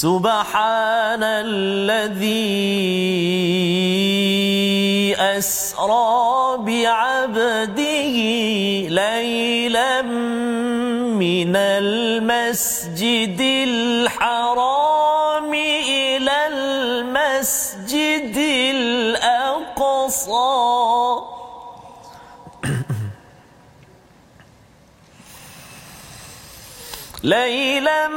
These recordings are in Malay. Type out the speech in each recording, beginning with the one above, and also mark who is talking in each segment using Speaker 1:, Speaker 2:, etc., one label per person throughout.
Speaker 1: سبحان الذي أسرى بعبده ليلا من المسجد الحرام إلى المسجد الأقصى. ليلا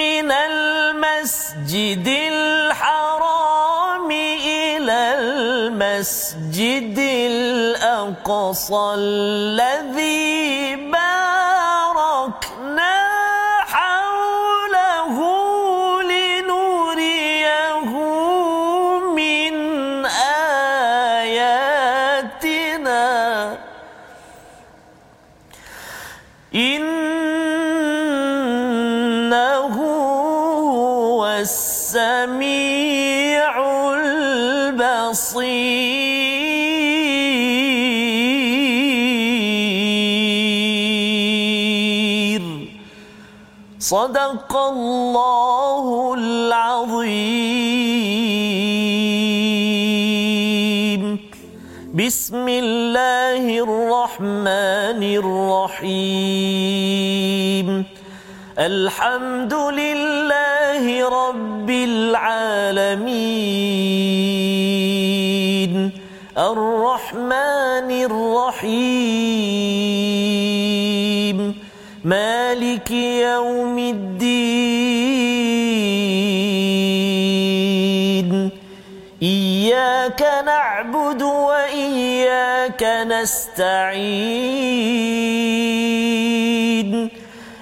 Speaker 1: من المسجد الحرام إلى المسجد الأقصى الذي باركنا حوله لنريه من آياتنا. إنه السميع البصير. صدق الله العظيم. بسم الله الرحمن الرحيم. الحمد لله رب العالمين. الرحمن الرحيم. مالك يوم الدين. إياك نعبد وإياك نستعين.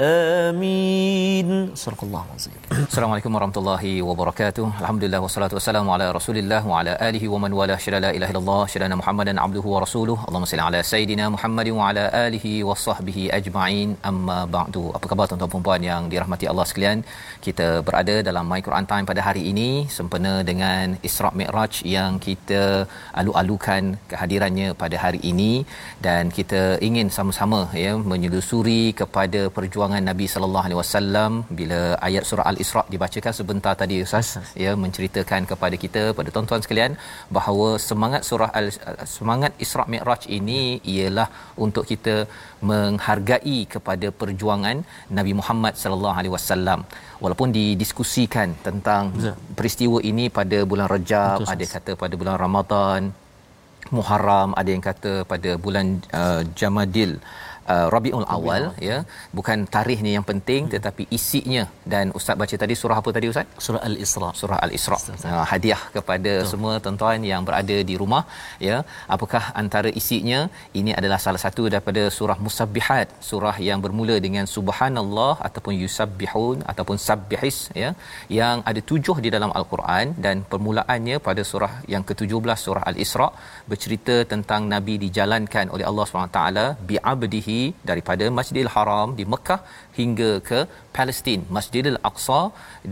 Speaker 1: Amin.
Speaker 2: Assalamualaikum warahmatullahi wabarakatuh. Alhamdulillah wassalatu wassalamu ala Rasulillah wa ala alihi wa man wala syada la ilaha illallah syada Muhammadan abduhu wa rasuluh. Allahumma salli ala sayidina Muhammad wa ala alihi wa sahbihi ajma'in. Amma ba'du. Apa khabar tuan-tuan dan puan-puan yang dirahmati Allah sekalian? Kita berada dalam My Quran Time pada hari ini sempena dengan Isra' Mi'raj yang kita alu-alukan kehadirannya pada hari ini dan kita ingin sama-sama ya menyelusuri kepada perjuangan Nabi sallallahu alaihi wasallam bila ayat surah Al-Isra dibacakan sebentar tadi Ustaz. Ya menceritakan kepada kita pada tuan-tuan sekalian bahawa semangat surah Al semangat Isra Mi'raj ini ialah untuk kita menghargai kepada perjuangan Nabi Muhammad sallallahu alaihi wasallam. Walaupun didiskusikan tentang Betul. peristiwa ini pada bulan Rejab Betul, ada kata pada bulan Ramadan Muharram ada yang kata pada bulan uh, Jamadil uh, Rabiul Awal ya bukan tarikhnya yang penting hmm. tetapi isinya. Dan ustaz baca tadi surah apa tadi ustaz?
Speaker 1: Surah Al-Isra.
Speaker 2: Surah Al-Isra. Uh, hadiah kepada Betul. semua tuan-tuan yang berada di rumah ya. Apakah antara isinya? Ini adalah salah satu daripada surah Musabbihat surah yang bermula dengan subhanallah ataupun yusabbihun ataupun sabbihis ya yang ada tujuh di dalam al-Quran dan permulaannya pada surah yang ke-17 surah Al-Isra bercerita tentang nabi dijalankan oleh Allah SWT bi'abdihi daripada Masjidil Haram di Mekah hingga ke Palestin Masjidil Aqsa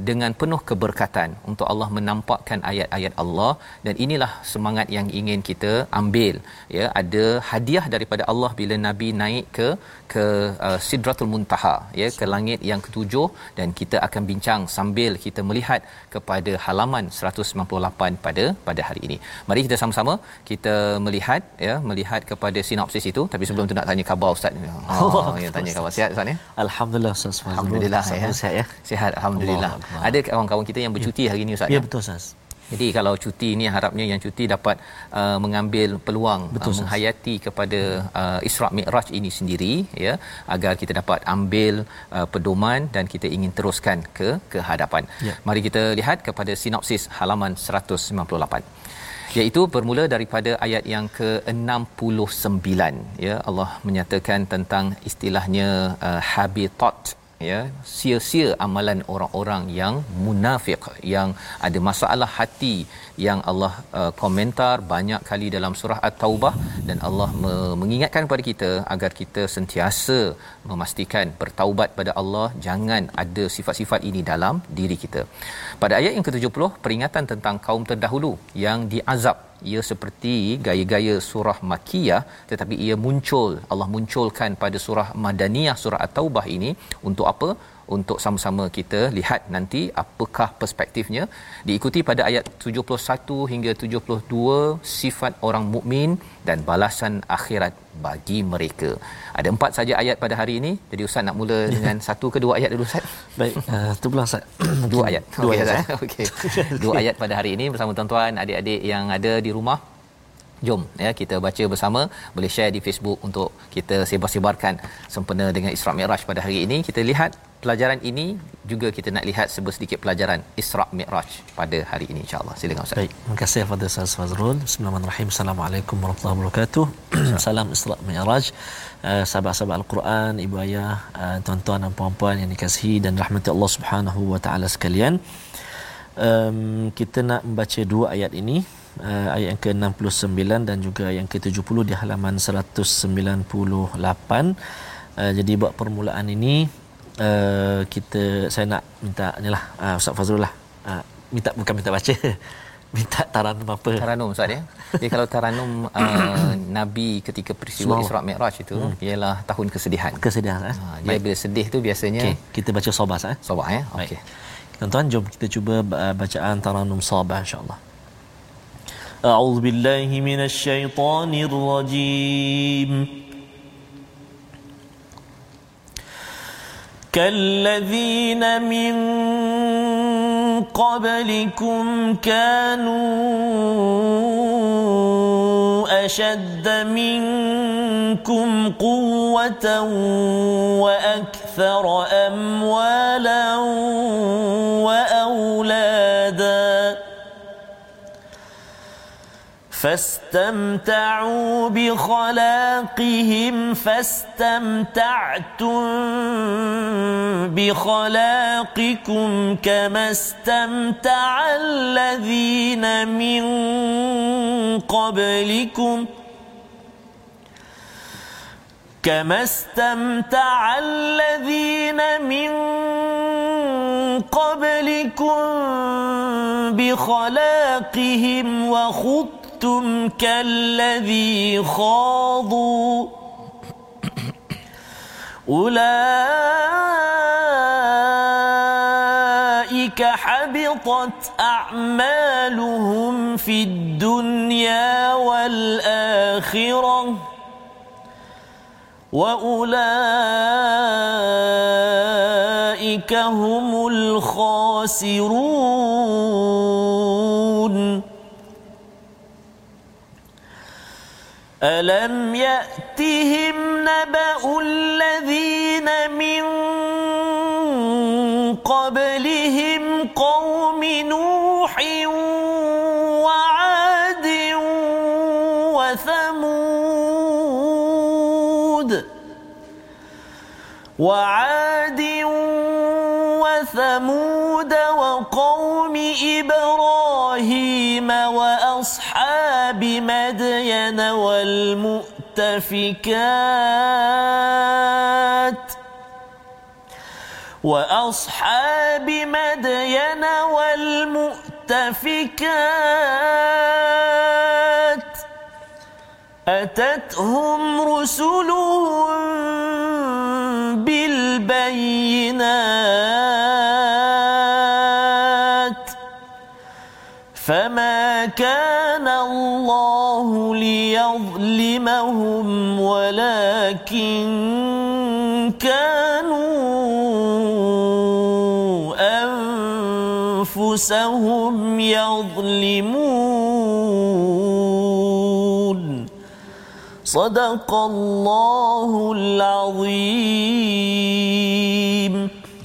Speaker 2: dengan penuh keberkatan untuk Allah menampakkan ayat-ayat Allah. Dan inilah semangat yang ingin kita ambil ya. Ada hadiah daripada Allah bila nabi naik ke ke uh, Sidratul Muntaha ya ke langit yang ketujuh. Dan kita akan bincang sambil kita melihat kepada halaman 198 pada pada hari ini. Mari kita sama-sama kita melihat ya melihat kepada sinopsis itu. Tapi sebelum tu nak tanya khabar ustaz oh, ya tanya khabar sihat ustaz ya?
Speaker 1: Alhamdulillah ustaz.
Speaker 2: Alhamdulillah ya. sihat ya. Sihat alhamdulillah. Allah ada kawan-kawan kita yang bercuti
Speaker 1: ya.
Speaker 2: hari ini ustaz
Speaker 1: ya, ya betul ustaz.
Speaker 2: Jadi kalau cuti ni harapnya yang cuti dapat uh, mengambil peluang Betul, uh, menghayati kepada uh, Isra Mi'raj ini sendiri ya agar kita dapat ambil uh, pedoman dan kita ingin teruskan ke ke hadapan. Ya. Mari kita lihat kepada sinopsis halaman 198 iaitu bermula daripada ayat yang ke-69. Ya Allah menyatakan tentang istilahnya uh, habitat ya sia-sia amalan orang-orang yang munafik yang ada masalah hati yang Allah uh, komentar banyak kali dalam surah at-taubah. Dan Allah me- mengingatkan kepada kita agar kita sentiasa memastikan bertaubat pada Allah jangan ada sifat-sifat ini dalam diri kita. Pada ayat yang ke-70 peringatan tentang kaum terdahulu yang diazab ia seperti gaya-gaya surah makiyah tetapi ia muncul Allah munculkan pada surah madaniyah surah at-taubah ini untuk apa untuk sama-sama kita lihat nanti apakah perspektifnya diikuti pada ayat 71 hingga 72 sifat orang mukmin dan balasan akhirat bagi mereka. Ada empat saja ayat pada hari ini. Jadi ustaz nak mula ya. dengan satu ke dua ayat dulu ustaz.
Speaker 1: Baik, uh, tu pula ustaz.
Speaker 2: dua ayat.
Speaker 1: Dua okay, ayat.
Speaker 2: Okey. Dua ayat pada hari ini bersama tuan-tuan, adik-adik yang ada di rumah. Jom ya kita baca bersama. Boleh share di Facebook untuk kita sebar-sebarkan sempena dengan Isra Mi'raj pada hari ini. Kita lihat pelajaran ini juga kita nak lihat sedikit pelajaran Isra Mi'raj pada hari ini insyaallah. Silakan ustaz.
Speaker 1: Baik terima kasih kepada Ustaz Fazrul. Bismillahirrahmanirrahim. Assalamualaikum warahmatullahi wabarakatuh. Salam Isra Mi'raj. Uh, sahabat-sahabat Al-Quran ibu ayah uh, tuan-tuan dan puan-puan yang dikasihi dan rahmati Allah Subhanahu wa taala sekalian. Um, kita nak membaca dua ayat ini uh, ayat yang ke-69 dan juga yang ke-70 di halaman 198 uh, jadi buat permulaan ini uh, kita saya nak minta inilah uh, Ustaz Fazrul lah. Uh, minta bukan minta baca minta taranum apa?
Speaker 2: Taranum ustaz ya. Jadi kalau taranum uh, nabi ketika peristiwa Semua. Isra Mi'raj itu hmm. ialah tahun kesedihan.
Speaker 1: Kesedihan eh? Ha,
Speaker 2: dia Baik. bila sedih tu biasanya okay.
Speaker 1: kita baca sabah eh?
Speaker 2: Sabah ya? Okey.
Speaker 1: Tuan-tuan jom kita cuba bacaan taranum sabah insyaallah أعوذ بالله من الشيطان الرجيم. كالذين من قبلكم كانوا أشد منكم قوة وأكثر أموالا وأولادا فاستمتعوا بخلاقهم فاستمتعتم بخلاقكم كما استمتع الذين من قبلكم. كما استمتع الذين من قبلكم بخلاقهم وخط أَنتُمْ كَالَّذِي خَاضُوا. أُولَئِكَ حَبِطَتْ أَعْمَالُهُمْ فِي الدُّنْيَا وَالْآخِرَةِ. وَأُولَئِكَ هُمُ الْخَاسِرُونَ. ألم يأتهم نبأ الذين من قبلهم قوم نوح وعاد وثمود وعاد وثمود وقوم إبراهيم مدين والمؤتفكات وأصحاب مدين والمؤتفكات أتتهم رسلهم بالبينات ليظلمهم ولكن كانوا أنفسهم يظلمون. صدق الله العظيم.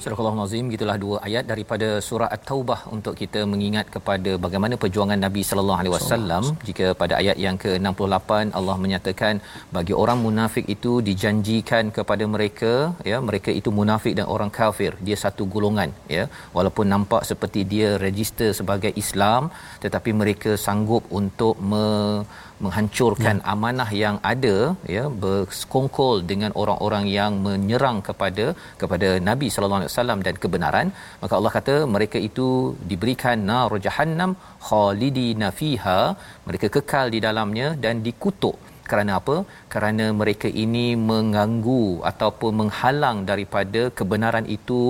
Speaker 2: Surah Al-Azim gitulah dua ayat daripada surah At-Taubah untuk kita mengingat kepada bagaimana perjuangan Nabi sallallahu alaihi wasallam. Jika pada ayat yang ke-68 Allah menyatakan bagi orang munafik itu dijanjikan kepada mereka ya mereka itu munafik dan orang kafir. Dia satu golongan ya. Walaupun nampak seperti dia register sebagai Islam tetapi mereka sanggup untuk me menghancurkan ya. amanah yang ada ya bersekongkol dengan orang-orang yang menyerang kepada kepada Nabi sallallahu alaihi wasallam dan kebenaran maka Allah kata mereka itu diberikan nar jahannam khalidina fiha mereka kekal di dalamnya dan dikutuk kerana apa kerana mereka ini mengganggu ataupun menghalang daripada kebenaran itu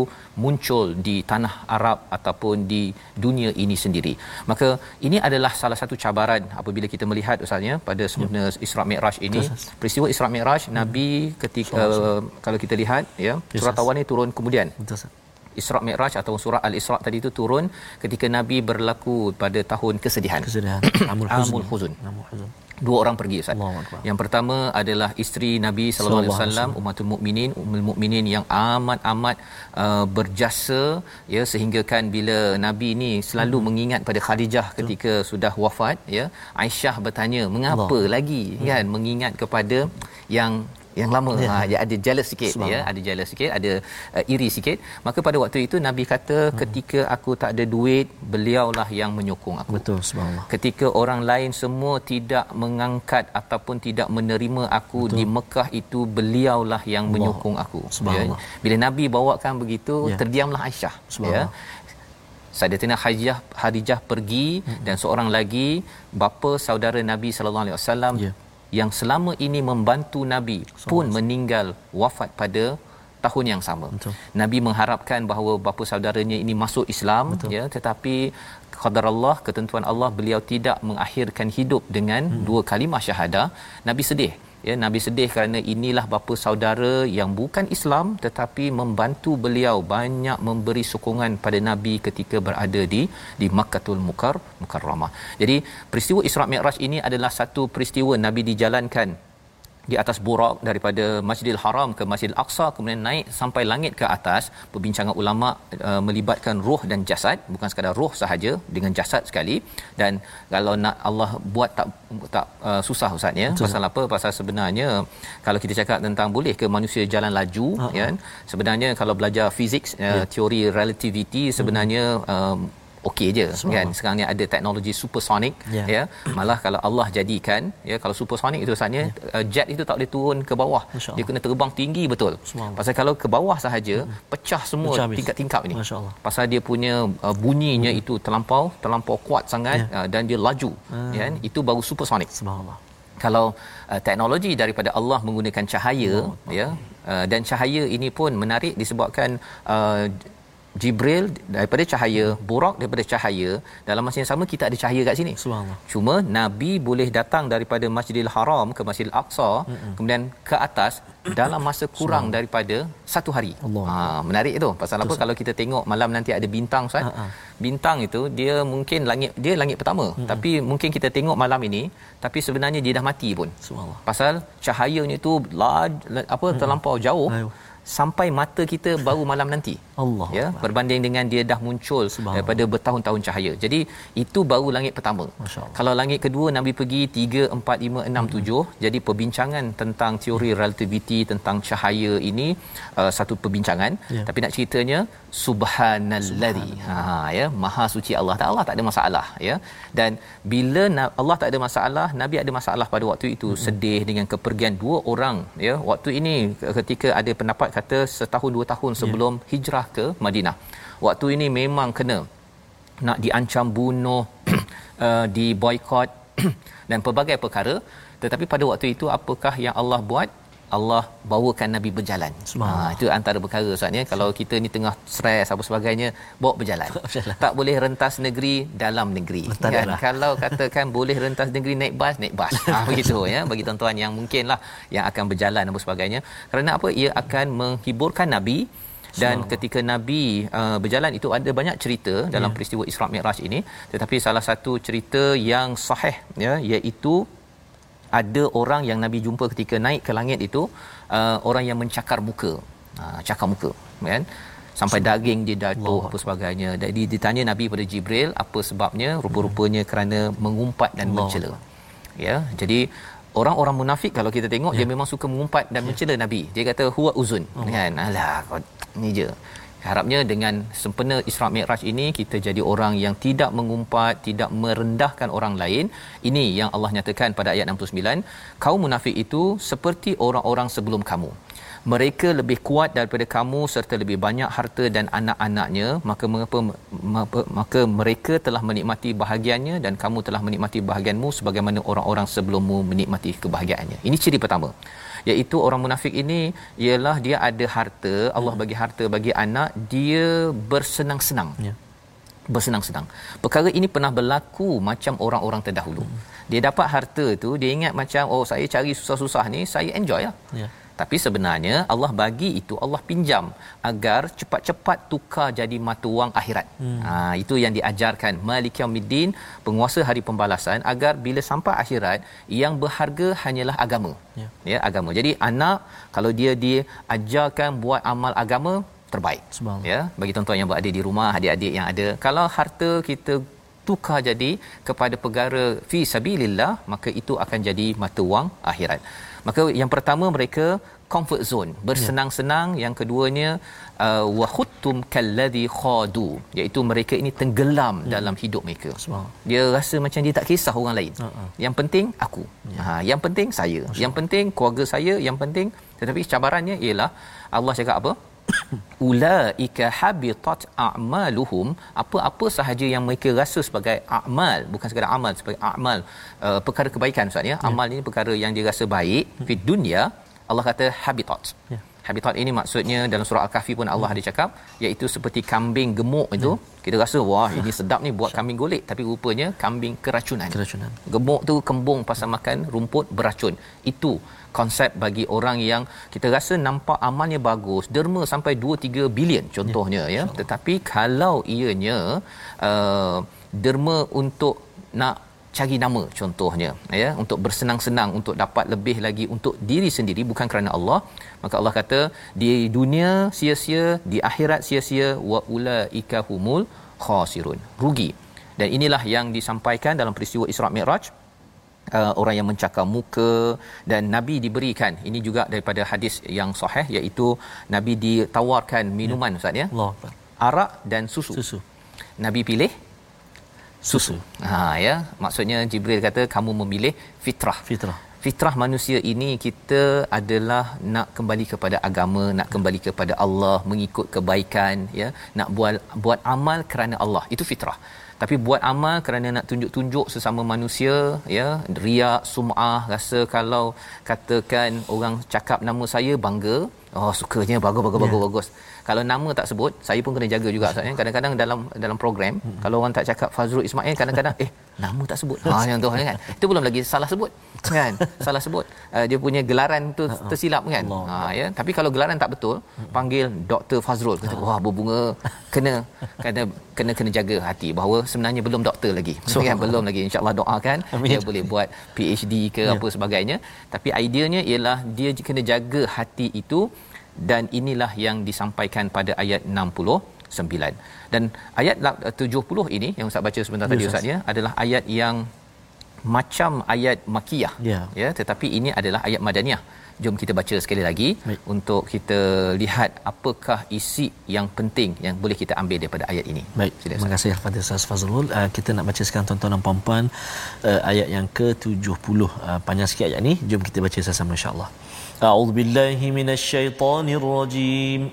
Speaker 2: muncul di tanah Arab ataupun di dunia ini sendiri maka ini adalah salah satu cabaran apabila kita melihat usahanya pada sempena ya. Isra Mi'raj ini peristiwa Isra Mi'raj hmm. Nabi ketika uh, kalau kita lihat ya yes. surah Tawan ini turun kemudian. Isra Mi'raj atau surah Al-Isra tadi itu turun ketika Nabi berlaku pada tahun kesedihan.
Speaker 1: Kesedihan.
Speaker 2: Amul Huzun. Amul Huzun. Dua orang pergi Ustaz. Yang pertama adalah isteri Nabi sallallahu alaihi wasallam Ummatul Mukminin, Ummul Mukminin yang amat-amat uh, berjasa ya sehingga kan bila Nabi ini selalu hmm. mengingat pada Khadijah ketika hmm. sudah wafat ya. Aisyah bertanya, "Mengapa Allah. lagi hmm. kan mengingat kepada yang yang lama ya. ha dia ada jealous sikit ya ada jealous sikit ada uh, iri sikit maka pada waktu itu nabi kata hmm. ketika aku tak ada duit beliaulah yang menyokong aku
Speaker 1: betul subhanallah
Speaker 2: ketika orang lain semua tidak mengangkat ataupun tidak menerima aku betul. di Mekah itu beliaulah yang Allah. menyokong aku ya bila nabi bawakan begitu ya. terdiamlah Aisyah ya Sayyidatina Hajjah Hadijah pergi hmm. dan seorang lagi bapa saudara Nabi sallallahu alaihi wasallam ya yang selama ini membantu nabi pun meninggal wafat pada tahun yang sama. Betul. Nabi mengharapkan bahawa bapa saudaranya ini masuk Islam Betul. ya tetapi qadar Allah ketentuan Allah beliau tidak mengakhirkan hidup dengan hmm. dua kalimah syahadah. Nabi sedih ya Nabi sedih kerana inilah bapa saudara yang bukan Islam tetapi membantu beliau banyak memberi sokongan pada Nabi ketika berada di di Makkahul Mukar Mukarramah. Jadi peristiwa Isra Mi'raj ini adalah satu peristiwa Nabi dijalankan di atas burak daripada Masjidil Haram ke Masjidil Aqsa kemudian naik sampai langit ke atas perbincangan ulama uh, melibatkan roh dan jasad. Bukan sekadar roh sahaja dengan jasad sekali. Dan kalau nak Allah buat tak tak uh, susah ustaz ya. Pasal apa? Pasal sebenarnya kalau kita cakap tentang boleh ke manusia jalan laju uh-huh. ya sebenarnya kalau belajar fizik uh, yeah. teori relativity sebenarnya uh, okey je. Kan sekarang ni ada teknologi supersonic yeah. ya. Malah kalau Allah jadikan ya kalau supersonic itu sebenarnya yeah. uh, jet itu tak boleh turun ke bawah. Dia kena terbang tinggi betul. Pasal kalau ke bawah sahaja hmm. pecah semua pecah tingkat-tingkap ini pasal dia punya uh, bunyinya hmm. itu terlampau terlampau kuat sangat yeah. uh, dan dia laju. Hmm. kan itu baru supersonic. Subhanallah. Kalau uh, teknologi daripada Allah menggunakan cahaya oh, ya uh, dan cahaya ini pun menarik disebabkan uh, Jibril daripada cahaya, Burak daripada cahaya. Dalam masa yang sama kita ada cahaya kat sini. Subhanallah. Cuma Nabi boleh datang daripada Masjidil Haram ke Masjidil Aqsa, mm-hmm. kemudian ke atas dalam masa kurang daripada satu hari. Allah. Ha, menarik itu. Pasal Betul. apa kalau kita tengok malam nanti ada bintang Ustaz? Ha-ha. Bintang itu dia mungkin langit dia langit pertama, mm-hmm. tapi mungkin kita tengok malam ini tapi sebenarnya dia dah mati pun. Subhanallah. Pasal cahayanya itu apa mm-hmm. terlampau jauh. Ayuh sampai mata kita baru malam nanti. Allah. Ya, berbanding dengan dia dah muncul daripada bertahun-tahun cahaya. Jadi itu baru langit pertama. Kalau langit kedua Nabi pergi 3 4 5 6 7. Hmm. Jadi perbincangan tentang teori relativity tentang cahaya ini uh, satu perbincangan. Ya. Tapi nak ceritanya subhanallazi. Ha ya, maha suci Allah. Tak Allah tak ada masalah ya. Dan bila Allah tak ada masalah, Nabi ada masalah pada waktu itu hmm. sedih dengan kepergian dua orang ya. Waktu ini ketika ada pendapat kata setahun dua tahun ya. sebelum yeah. hijrah ke Madinah. Waktu ini memang kena nak diancam bunuh, uh, di boykot dan pelbagai perkara. Tetapi pada waktu itu apakah yang Allah buat? Allah bawakan Nabi berjalan. Ha, itu antara perkara Ustaz ya. Kalau kita ni tengah stres apa sebagainya, bawa berjalan. tak boleh rentas negeri dalam negeri. Kan? Kalau katakan boleh rentas negeri naik bas, naik bas. Ha, begitu ya. Bagi tuan-tuan yang mungkinlah yang akan berjalan apa sebagainya. Kerana apa? Ia akan menghiburkan Nabi dan ketika nabi uh, berjalan itu ada banyak cerita dalam yeah. peristiwa Isra Mi'raj ini tetapi salah satu cerita yang sahih ya iaitu ada orang yang nabi jumpa ketika naik ke langit itu uh, orang yang mencakar muka uh, cakar muka kan sampai daging dia jatuh apa sebagainya jadi ditanya nabi pada jibril apa sebabnya rupa-rupanya kerana mengumpat dan Allah. mencela ya jadi orang-orang munafik kalau kita tengok ya. dia memang suka mengumpat dan ya. mencela nabi dia kata huwa uzun oh. kan alah ni je. Harapnya dengan sempena Isra Mi'raj ini kita jadi orang yang tidak mengumpat tidak merendahkan orang lain. Ini yang Allah nyatakan pada ayat 69 kaum munafik itu seperti orang-orang sebelum kamu. Mereka lebih kuat daripada kamu serta lebih banyak harta dan anak-anaknya. Maka mengapa maka mereka telah menikmati bahagiannya dan kamu telah menikmati bahagianmu sebagaimana orang-orang sebelummu menikmati kebahagiaannya. Ini ciri pertama iaitu orang munafik ini ialah dia ada harta Allah bagi harta bagi anak dia bersenang-senang ya bersenang-senang. Perkara ini pernah berlaku macam orang-orang terdahulu. Hmm. Dia dapat harta tu, dia ingat macam oh saya cari susah-susah ni, saya enjoy lah. Ya tapi sebenarnya Allah bagi itu Allah pinjam agar cepat-cepat tukar jadi mata wang akhirat. Hmm. Ha itu yang diajarkan Malik Yaumiddin penguasa hari pembalasan agar bila sampai akhirat yang berharga hanyalah agama. Ya, ya agama. Jadi anak kalau dia diajarkan buat amal agama terbaik. Ya bagi tuan-tuan yang berada di rumah, adik-adik yang ada kalau harta kita tukar jadi kepada perkara fi sabilillah maka itu akan jadi mata wang akhirat. Maka yang pertama mereka comfort zone, bersenang-senang, ya. yang keduanya uh, wa khuttum kalladhi khadu, iaitu mereka ini tenggelam ya. dalam hidup mereka. Dia rasa macam dia tak kisah orang lain. Uh-uh. Yang penting aku. Ya. Ha, yang penting saya. Masya. Yang penting keluarga saya, yang penting tetapi cabarannya ialah Allah cakap apa? Ulaika habitat a'maluhum. Apa-apa sahaja yang mereka rasa sebagai amal bukan sekadar amal sebagai amal uh, perkara kebaikan ustaz ya? Amal ini perkara yang dia rasa baik hmm. di dunia Allah kata habitat. Ya. habitat ini maksudnya dalam surah al-kahfi pun Allah hmm. ada cakap iaitu seperti kambing gemuk itu hmm. kita rasa wah ini sedap ni buat kambing golek. Tapi rupanya kambing keracunan. Keracunan. Gemuk tu kembung pasal makan rumput beracun. Itu konsep bagi orang yang kita rasa nampak amalnya bagus derma sampai 2 3 bilion contohnya ya, ya. tetapi kalau ianya uh, derma untuk nak cari nama contohnya ya untuk bersenang-senang untuk dapat lebih lagi untuk diri sendiri bukan kerana Allah maka Allah kata di dunia sia-sia di akhirat sia-sia wa ulaika humul khasirun. Rugi. Dan inilah yang disampaikan dalam peristiwa Isra Mi'raj uh, orang yang mencakar muka dan nabi diberikan. Ini juga daripada hadis yang sahih iaitu nabi ditawarkan minuman ya. ustaz ya? Allah arak dan susu. Susu. Nabi pilih susu. Ha ya. Maksudnya jibril kata kamu memilih fitrah. Fitrah. Fitrah manusia ini kita adalah nak kembali kepada agama nak kembali kepada Allah mengikut kebaikan ya. Nak buat buat amal kerana Allah. Itu fitrah tapi buat amal kerana nak tunjuk-tunjuk sesama manusia ya riak sum'ah rasa kalau katakan orang cakap nama saya bangga oh sukanya bagus bagus yeah. bagus bagus. Kalau nama tak sebut saya pun kena jaga juga sebenarnya kadang-kadang dalam dalam program hmm. kalau orang tak cakap Fazrul Ismail kadang-kadang eh nama tak sebut. Ha yang tu kan. Itu belum lagi salah sebut kan. Salah sebut. Uh, dia punya gelaran tu tersilap kan. Ha ya. Tapi kalau gelaran tak betul panggil Dr Fazrul. Kata wah berbunga. Kena kena kena kena jaga hati bahawa sebenarnya belum doktor lagi. So, kan belum lagi. Insyaallah doakan Amin. dia boleh buat PhD ke ya. apa sebagainya. Tapi ideanya ialah dia kena jaga hati itu dan inilah yang disampaikan pada ayat 69 dan ayat 70 ini yang ustaz baca sebentar yes, tadi ustaz ya adalah ayat yang macam ayat makiyah yeah. ya tetapi ini adalah ayat madaniyah jom kita baca sekali lagi Baik. untuk kita lihat apakah isi yang penting yang boleh kita ambil daripada ayat ini.
Speaker 1: Baik. Sila, Terima kasih kepada Ustaz Fazrul. Uh, kita nak baca sekarang tuan-tuan dan puan-puan uh, ayat yang ke-70. Uh, panjang sikit ayat ni. Jom kita baca sama-sama insya-Allah. A'udzubillahi minasyaitonirrajim.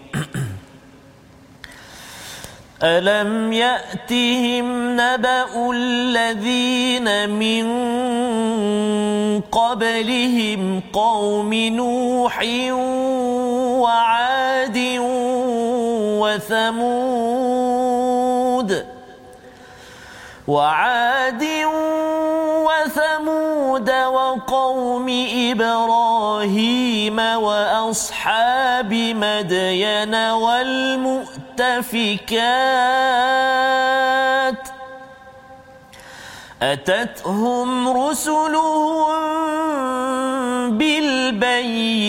Speaker 1: ألم يأتهم نبأ الذين من قبلهم قوم نوح وعاد وثمود وعاد ثمود وقوم إبراهيم وأصحاب مدين والمؤتفكات. أتتهم رسلهم بالبينات.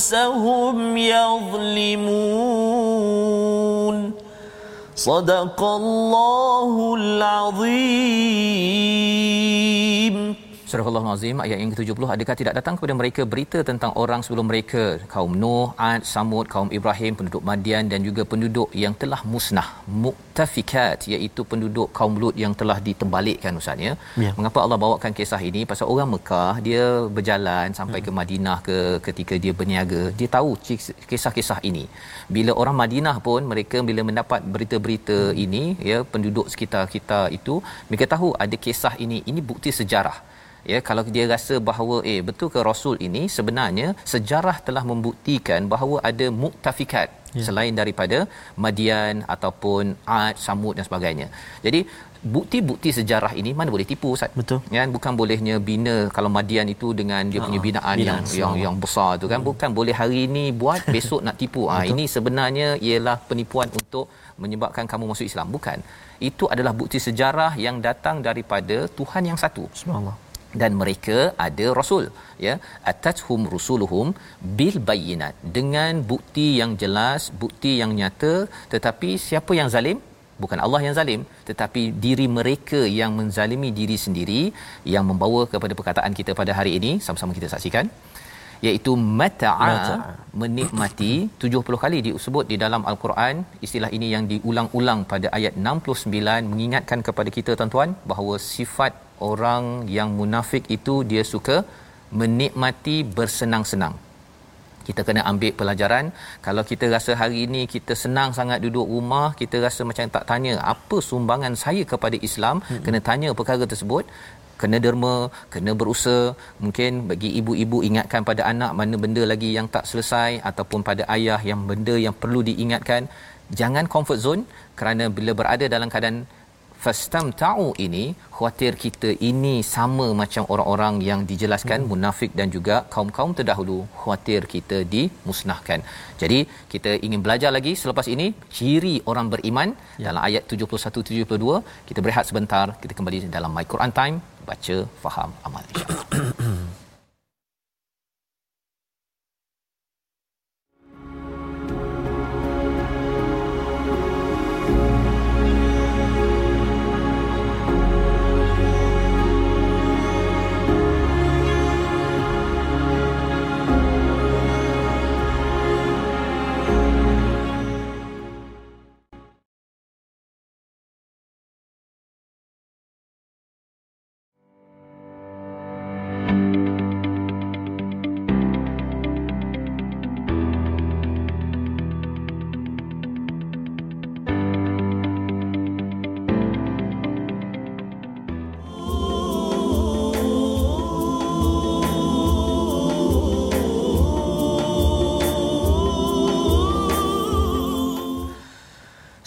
Speaker 1: أنفسهم يظلمون. صدق الله العظيم.
Speaker 2: Surah Allah Azim ayat yang ke-70 adakah tidak datang kepada mereka berita tentang orang sebelum mereka kaum Nuh, Ad, Samud, kaum Ibrahim, penduduk Madian dan juga penduduk yang telah musnah muktafikat iaitu penduduk kaum Lut yang telah ditembalikkan ustaz ya. ya. Mengapa Allah bawakan kisah ini pasal orang Mekah dia berjalan sampai ke Madinah ke ketika dia berniaga dia tahu kisah-kisah ini. Bila orang Madinah pun mereka bila mendapat berita-berita ini ya penduduk sekitar kita itu mereka tahu ada kisah ini ini bukti sejarah ya kalau dia rasa bahawa eh betul ke rasul ini sebenarnya sejarah telah membuktikan bahawa ada muktafikat ya. selain daripada Madian ataupun Ad, Samud dan sebagainya. Jadi bukti-bukti sejarah ini mana boleh tipu Ustaz?
Speaker 1: Betul.
Speaker 2: Ya bukan bolehnya bina kalau Madian itu dengan dia punya binaan yang yang yang besar tu kan hmm. bukan boleh hari ini buat besok nak tipu. Ah ha, ini sebenarnya ialah penipuan untuk menyebabkan kamu masuk Islam bukan. Itu adalah bukti sejarah yang datang daripada Tuhan yang satu.
Speaker 1: Subhanallah
Speaker 2: dan mereka ada rasul ya. Atathum rusuluhum bil bayyinat. Dengan bukti yang jelas bukti yang nyata tetapi siapa yang zalim? Bukan Allah yang zalim tetapi diri mereka yang menzalimi diri sendiri yang membawa kepada perkataan kita pada hari ini sama-sama kita saksikan iaitu mata'a, menikmati 70 kali disebut di dalam al-Quran. Istilah ini yang diulang-ulang pada ayat 69 mengingatkan kepada kita tuan-tuan bahawa sifat orang yang munafik itu dia suka menikmati bersenang-senang kita kena ambil pelajaran kalau kita rasa hari ini kita senang sangat duduk rumah kita rasa macam tak tanya apa sumbangan saya kepada Islam hmm. kena tanya perkara tersebut kena derma kena berusaha mungkin bagi ibu-ibu ingatkan pada anak mana benda lagi yang tak selesai ataupun pada ayah yang benda yang perlu diingatkan jangan comfort zone kerana bila berada dalam keadaan fastamta'u ini khuatir kita ini sama macam orang-orang yang dijelaskan hmm. munafik dan juga kaum-kaum terdahulu khuatir kita dimusnahkan. Jadi kita ingin belajar lagi selepas ini ciri orang beriman ya. dalam ayat 71 72 kita berehat sebentar kita kembali dalam my Quran time baca faham amal insyaallah.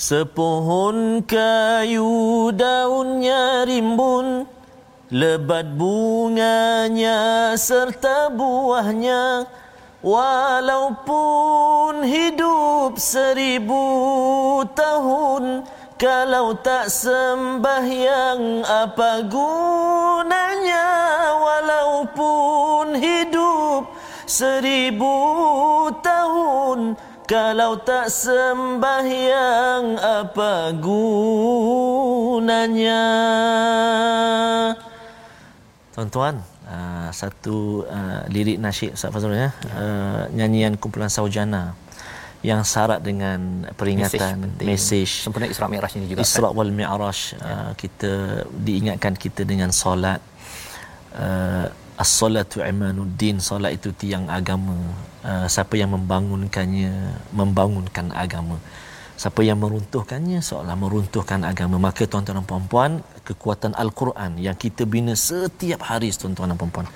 Speaker 1: Sepohon kayu daunnya rimbun Lebat bunganya serta buahnya. Walaupun hidup seribu tahun Kalau tak sembahyang apa gunanya? Walaupun hidup seribu tahun kalau tak sembahyang apa gunanya? Tuan-tuan uh, satu uh, lirik nasyid Ustaz Fazrul ya, uh, nyanyian kumpulan Saujana yang syarat dengan peringatan mesej
Speaker 2: sempena Isra Mi'raj ini juga
Speaker 1: Isra wal Mi'raj ya. uh, kita diingatkan kita dengan solat. Uh, as-salatu imanuddin solat itu tiang agama uh, siapa yang membangunkannya membangunkan agama. Siapa yang meruntuhkannya seolah meruntuhkan agama. Maka tuan-tuan dan puan-puan kekuatan al-Quran yang kita bina setiap hari tuan-tuan dan puan-puan.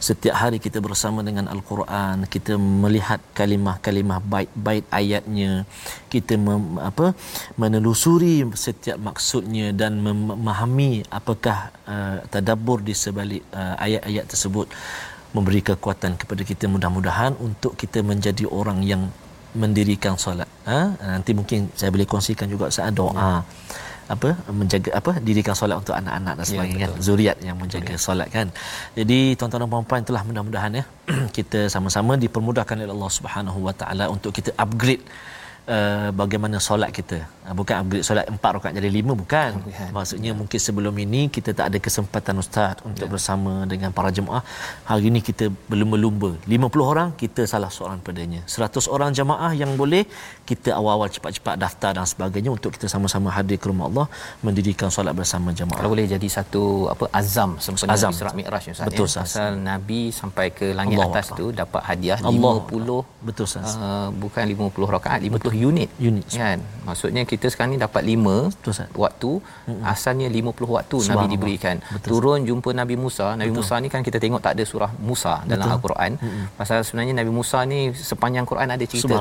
Speaker 1: Setiap hari kita bersama dengan al-Quran kita melihat kalimah-kalimah bait-bait ayatnya. Kita mem, apa menelusuri setiap maksudnya dan memahami apakah uh, tadabbur di sebalik uh, ayat-ayat tersebut memberi kekuatan kepada kita mudah-mudahan untuk kita menjadi orang yang mendirikan solat. Ha? nanti mungkin saya boleh kongsikan juga saat doa. Ya. Apa? Menjaga apa? Dirikan solat untuk anak-anak dan ya, sebagainya ya, kan zuriat yang menjaga ya. solat kan? Jadi tuan-tuan dan puan-puan itulah mudah-mudahan ya. Kita sama-sama dipermudahkan oleh Allah Subhanahu Wa Taala untuk kita upgrade uh, bagaimana solat kita uh, bukan upgrade solat empat rakaat jadi lima bukan ya. maksudnya ya. mungkin sebelum ini kita tak ada kesempatan ustaz untuk ya. bersama dengan para jemaah hari ini kita berlumba-lumba 50 orang kita salah seorang padanya 100 orang jemaah yang boleh kita awal-awal cepat-cepat daftar dan sebagainya untuk kita sama-sama hadir ke rumah Allah mendirikan solat bersama jemaah
Speaker 2: kalau boleh jadi satu apa azam sempena azam. Isra Mi'raj Ustaz
Speaker 1: betul
Speaker 2: ya. pasal Nabi sampai ke langit Allah atas Allah. tu dapat hadiah Allah 50 Allah.
Speaker 1: betul Ustaz uh,
Speaker 2: bukan 50 rakaat 50 betul. Unit.
Speaker 1: Unit.
Speaker 2: Kan? Maksudnya kita sekarang ni dapat 5 betul Ustaz. waktu mm-hmm. asalnya 50 waktu Nabi diberikan. Betul. turun jumpa Nabi Musa. Nabi betul. Musa ni kan kita tengok tak ada surah Musa dalam al-Quran. Mm-hmm. pasal sebenarnya Nabi Musa ni sepanjang Quran ada cerita.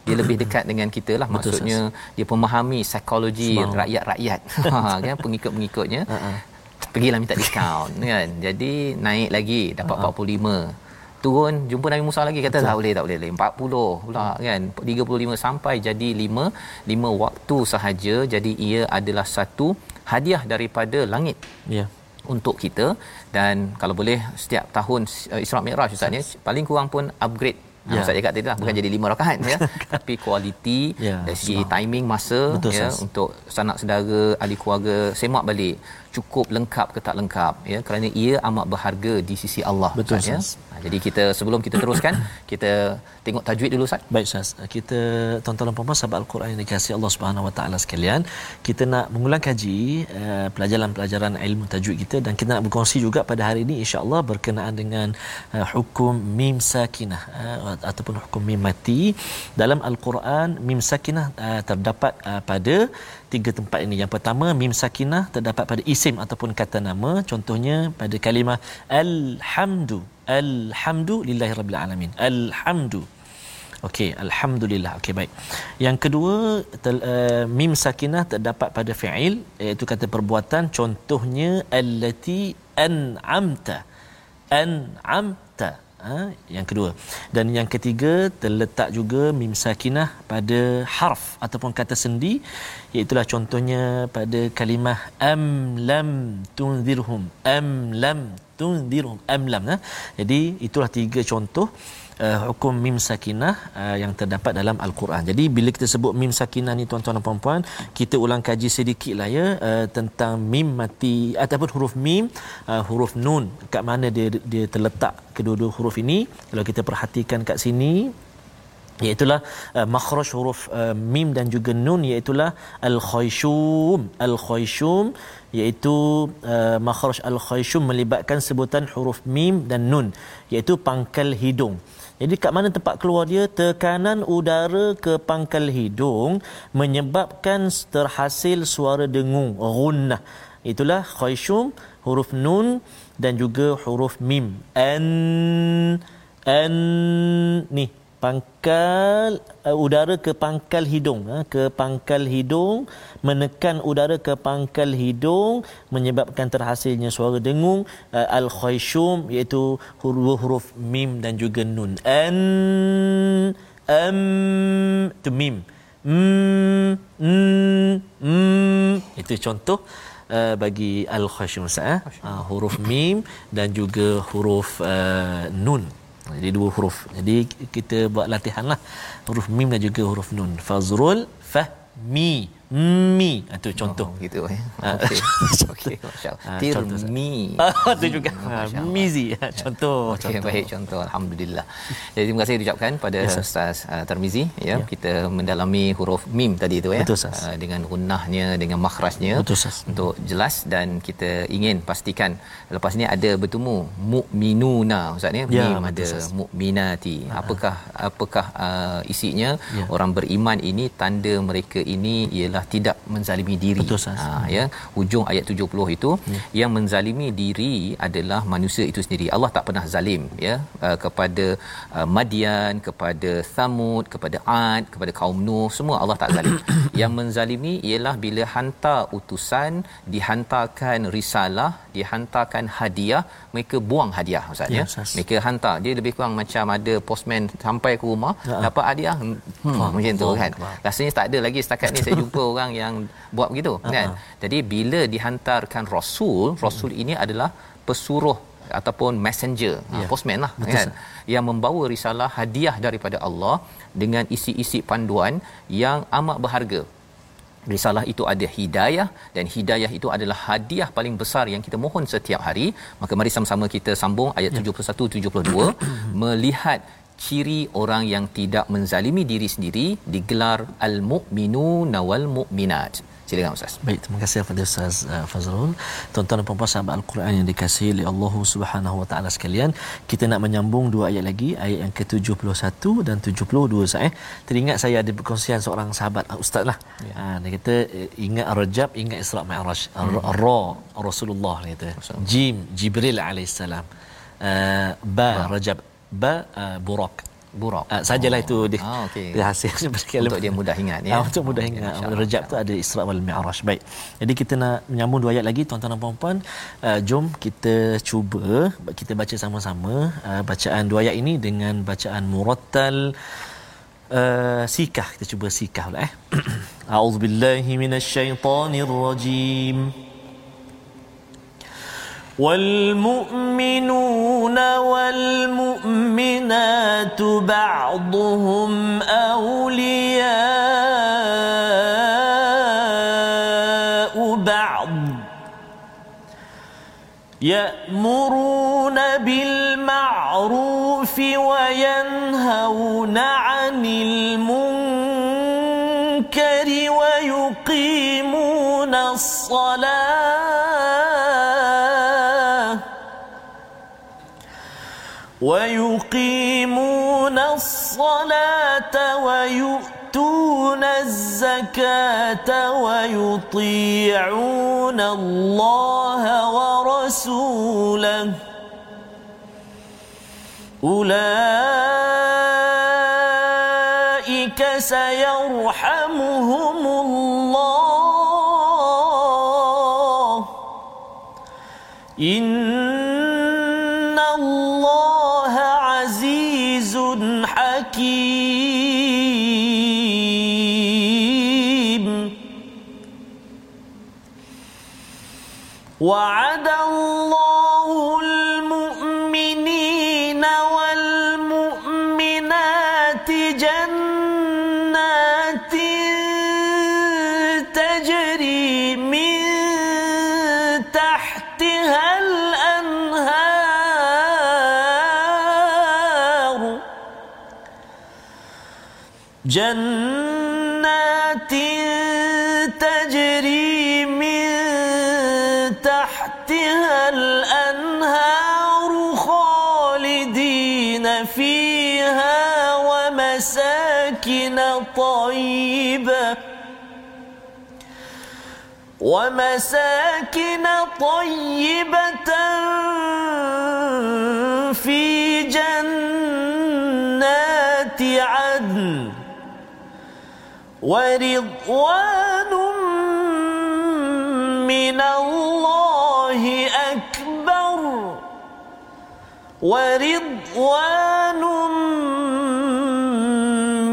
Speaker 2: Dia lebih dekat dengan kita lah. Maksudnya Betul, dia memahami psikologi rakyat-rakyat. Ha, kan? Pengikut-pengikutnya. Uh-uh. pergilah minta diskaun kan? Jadi naik lagi dapat uh-huh. 45 turun jumpa Nabi Musa lagi kata tak boleh tak boleh 40 pula kan? 35 sampai jadi 5 5 waktu sahaja. Jadi ia adalah satu hadiah daripada langit
Speaker 1: ya. yeah.
Speaker 2: untuk kita. Dan kalau boleh setiap tahun uh, Isra Mi'raj ustaz ya paling kurang pun upgrade. Ya. Ustaz cakap tadi lah bukan ya. jadi lima rakaat ya. Tapi kualiti ya. dari segi timing masa Betul, ya sas. untuk sanak saudara ahli keluarga semak balik cukup lengkap ke tak lengkap ya kerana ia amat berharga di sisi Allah
Speaker 1: Betul,
Speaker 2: ya. Jadi kita sebelum kita teruskan kita tengok tajwid dulu Ustaz.
Speaker 1: Baik Ustaz. Kita tuan-tuan dan puan-puan sahabat Al-Quran yang dikasihi Allah Subhanahu Wa Taala sekalian, kita nak mengulang kaji uh, pelajaran-pelajaran ilmu tajwid kita dan kita nak berkongsi juga pada hari ini insya-Allah berkenaan dengan uh, hukum mim sakinah uh, ataupun hukum mim mati dalam Al-Quran mim sakinah uh, terdapat uh, pada tiga tempat ini. Yang pertama mim sakinah terdapat pada isim ataupun kata nama. Contohnya pada kalimah alhamdu. Alhamdu lillahi rabbil alamin. Alhamdu. Okey, alhamdulillah. Okey, baik. Yang kedua tel, uh, mim sakinah terdapat pada fi'il iaitu kata perbuatan contohnya allati an'amta. An'amta ha? yang kedua dan yang ketiga terletak juga mim sakinah pada harf ataupun kata sendi iaitu contohnya pada kalimah am lam tunzirhum am lam tunzirhum am lam ha? jadi itulah tiga contoh uh, hukum mim sakinah uh, yang terdapat dalam al-Quran. Jadi bila kita sebut mim sakinah ni tuan-tuan dan puan-puan, kita ulang kaji sedikitlah ya uh, tentang mim mati ataupun huruf mim, uh, huruf nun. Kat mana dia dia terletak kedua-dua huruf ini? Kalau kita perhatikan kat sini iaitu uh, makhraj huruf uh, mim dan juga nun iaitu al-khayshum al-khayshum iaitu uh, makhraj al-khayshum melibatkan sebutan huruf mim dan nun iaitu pangkal hidung jadi kat mana tempat keluar dia? Tekanan udara ke pangkal hidung menyebabkan terhasil suara dengung, gunnah. Itulah khayshum, huruf nun dan juga huruf mim. An an ni pangkal uh, udara ke pangkal hidung. Uh, ke pangkal hidung menekan udara ke pangkal hidung menyebabkan terhasilnya suara dengung uh, al khayshum iaitu huruf-huruf mim dan juga nun. An am tu mim. Mm, mm, mm. itu contoh uh, bagi al khayshum uh, huruf mim dan juga huruf uh, nun jadi dua huruf. Jadi kita buat latihan lah. Huruf mim dan juga huruf nun. Fazrul fahmi mi. Itu ah, contoh.
Speaker 2: Oh, gitu ya okey okey. Masyaallah tirmi
Speaker 1: itu juga. Mizi. Contoh
Speaker 2: okay, contoh. baik contoh. Alhamdulillah. Jadi terima kasih diucapkan pada yes, ustaz uh, Termizi ya. Yeah. kita mendalami huruf mim tadi itu ya.
Speaker 1: Betul, uh,
Speaker 2: dengan gunnahnya dengan makhrajnya.
Speaker 1: Betul,
Speaker 2: untuk jelas dan kita ingin pastikan lepas ni ada bertemu mukminuna ustaz ni ya, mim ada mukminati apakah apakah uh, isinya? Ya. orang beriman ini tanda mereka ini ialah ialah tidak menzalimi diri.
Speaker 1: Betul,
Speaker 2: ha ya hujung ayat 70 itu ya. yang menzalimi diri adalah manusia itu sendiri. Allah tak pernah zalim ya uh, kepada uh, Madian, kepada Thamud, kepada Ad, kepada kaum Nuh, semua Allah tak zalim. yang menzalimi ialah bila hantar utusan, dihantarkan risalah, dihantarkan hadiah, mereka buang hadiah Ustaz ya.
Speaker 1: Ustaz.
Speaker 2: Mereka hantar. Dia lebih kurang macam ada postman sampai ke rumah
Speaker 1: Ya.
Speaker 2: dapat hadiah. Hmm,
Speaker 1: Faham.
Speaker 2: macam tu kan. Rasanya tak ada lagi setakat ni saya jumpa orang yang buat begitu kan. Jadi bila dihantarkan rasul, rasul ini adalah pesuruh ataupun messenger, ha,
Speaker 1: Ya.
Speaker 2: postman lah
Speaker 1: Betul,
Speaker 2: kan. Yang membawa risalah hadiah daripada Allah dengan isi-isi panduan yang amat berharga. Risalah itu ada hidayah dan hidayah itu adalah hadiah paling besar yang kita mohon setiap hari. Maka mari sama-sama kita sambung ayat
Speaker 1: Ya.
Speaker 2: 71 72 melihat ciri orang yang tidak menzalimi diri sendiri digelar al-mu'minuna wal mu'minat. Silakan Ustaz.
Speaker 1: Baik, terima kasih kepada Ustaz uh, Fazrul. Tuan-tuan dan puan-puan sahabat Al-Quran yang dikasihi oleh Allah Subhanahu Wa Taala sekalian, kita nak menyambung dua ayat lagi, ayat yang ke-71 dan 72 Ustaz eh. Teringat saya ada perkongsian seorang sahabat uh, ustaz lah. Ya. Ha, dia kata eh, ingat Rajab, ingat Isra Mi'raj. Hmm. Ra Rasulullah dia kata. Jim Jibril alaihissalam. Uh, ba Rajab, ba uh, Burak.
Speaker 2: Burak.
Speaker 1: Uh, sajalah itu dia.
Speaker 2: Ah, okey.
Speaker 1: Dia hasil
Speaker 2: Untuk dia mudah ingat ya.
Speaker 1: Ah, untuk mudah ingat.
Speaker 2: Insya-Allah.
Speaker 1: Rejab tu ada Isra wal Mi'raj. Baik. Jadi kita nak menyambung dua ayat lagi tuan-tuan dan puan-puan. Uh, jom kita cuba kita baca sama-sama uh, bacaan dua ayat ini dengan bacaan murattal uh, sikah. Kita cuba sikah pula eh. A'udzubillahi minasyaitonirrajim. والمؤمنون والمؤمنات بعضهم أولياء بعض. يأمرون بالمعروف وينهون عن المنكر ويقيمون الصلاة. ويقيمون الصلاة ويؤتون الزكاة ويطيعون الله ورسوله. أولئك سيرحمهم الله. إن جنات تجري من تحتها الأنهار خالدين فيها ومساكن طيبة ومساكن طيبة في جنات عدن ورضوان من الله أكبر. ورضوان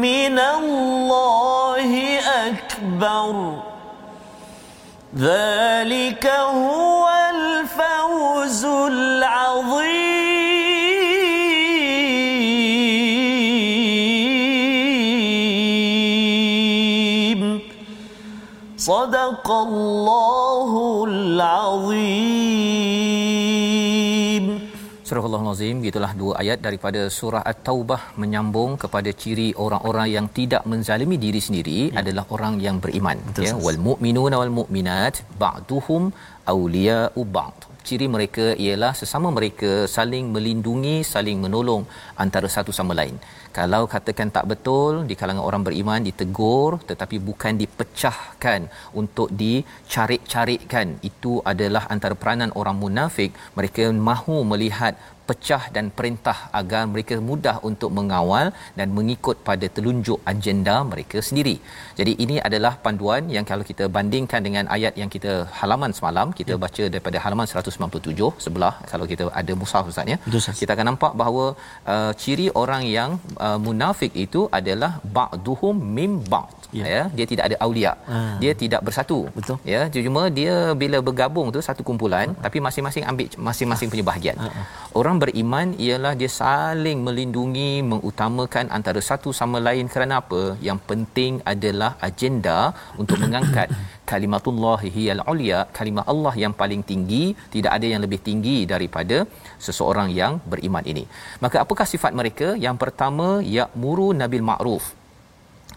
Speaker 1: من الله أكبر. ذلك هو صدق الله العظيم
Speaker 2: Surah Al-Azim gitulah dua ayat daripada surah At-Taubah menyambung kepada ciri orang-orang yang tidak menzalimi diri sendiri ya. adalah orang yang beriman
Speaker 1: Betul,
Speaker 2: ya
Speaker 1: Ustaz.
Speaker 2: wal mu'minuna wal mu'minat ba'duhum awliya'u ba'd ciri mereka ialah sesama mereka saling melindungi saling menolong antara satu sama lain kalau katakan tak betul di kalangan orang beriman ditegur tetapi bukan dipecahkan untuk dicarik-carikkan. Itu adalah antara peranan orang munafik. Mereka mahu melihat pecah dan perintah agar mereka mudah untuk mengawal dan mengikut pada telunjuk agenda mereka sendiri. Jadi ini adalah panduan yang kalau kita bandingkan dengan ayat yang kita halaman semalam kita ya. baca daripada halaman 197 sebelah kalau kita ada mushaf ustaz ya. Kita akan nampak bahawa uh, ciri orang yang uh, munafik itu adalah ba'duhum mim ba'd ya. ya dia tidak ada aulia ha. dia tidak bersatu
Speaker 1: betul
Speaker 2: ya cuma dia bila bergabung tu satu kumpulan ha. tapi masing-masing ambil masing-masing punya bahagian ha. orang beriman ialah dia saling melindungi mengutamakan antara satu sama lain kerana apa yang penting adalah agenda untuk mengangkat kalimatullah hiyal ulia kalimah Allah yang paling tinggi tidak ada yang lebih tinggi daripada seseorang yang beriman ini maka apakah sifat mereka yang pertama ya'muru nabil ma'ruf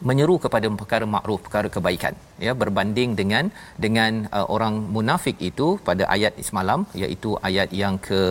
Speaker 2: menyeru kepada perkara makruf perkara kebaikan. Ya berbanding dengan dengan uh, orang munafik itu pada ayat semalam iaitu ayat yang ke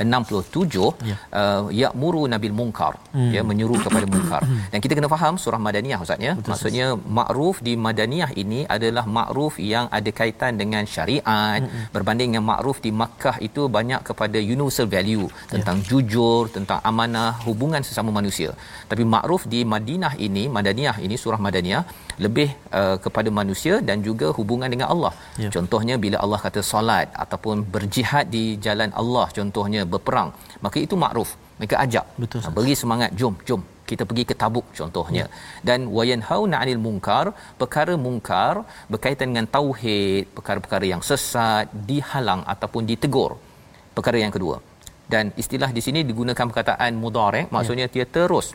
Speaker 2: 67 ya. uh, ya'muru nabil munkar. Hmm. ya menyuruh kepada munkar. Dan kita kena faham surah madaniyah ustaz ya. Betul, maksudnya makruf di madaniyah ini adalah makruf yang ada kaitan dengan syariat. Hmm. berbanding dengan makruf di Makkah itu banyak kepada universal value tentang ya. jujur tentang amanah hubungan sesama manusia. Tapi makruf di Madinah ini madaniyah ini surah madaniyah lebih uh, kepada manusia dan juga hubungan dengan Allah. Ya. Contohnya bila Allah kata solat ataupun berjihad di jalan Allah contohnya berperang, maka itu makruf. Mereka ajak.
Speaker 1: Betul.
Speaker 2: Ha, beri semangat, jom, jom kita pergi ke Tabuk contohnya. Ya. Dan wayanhauna 'anil munkar, perkara munkar berkaitan dengan tauhid, perkara-perkara yang sesat dihalang ataupun ditegur. Perkara yang kedua. Dan istilah di sini digunakan perkataan mudhari' maksudnya ya. dia terus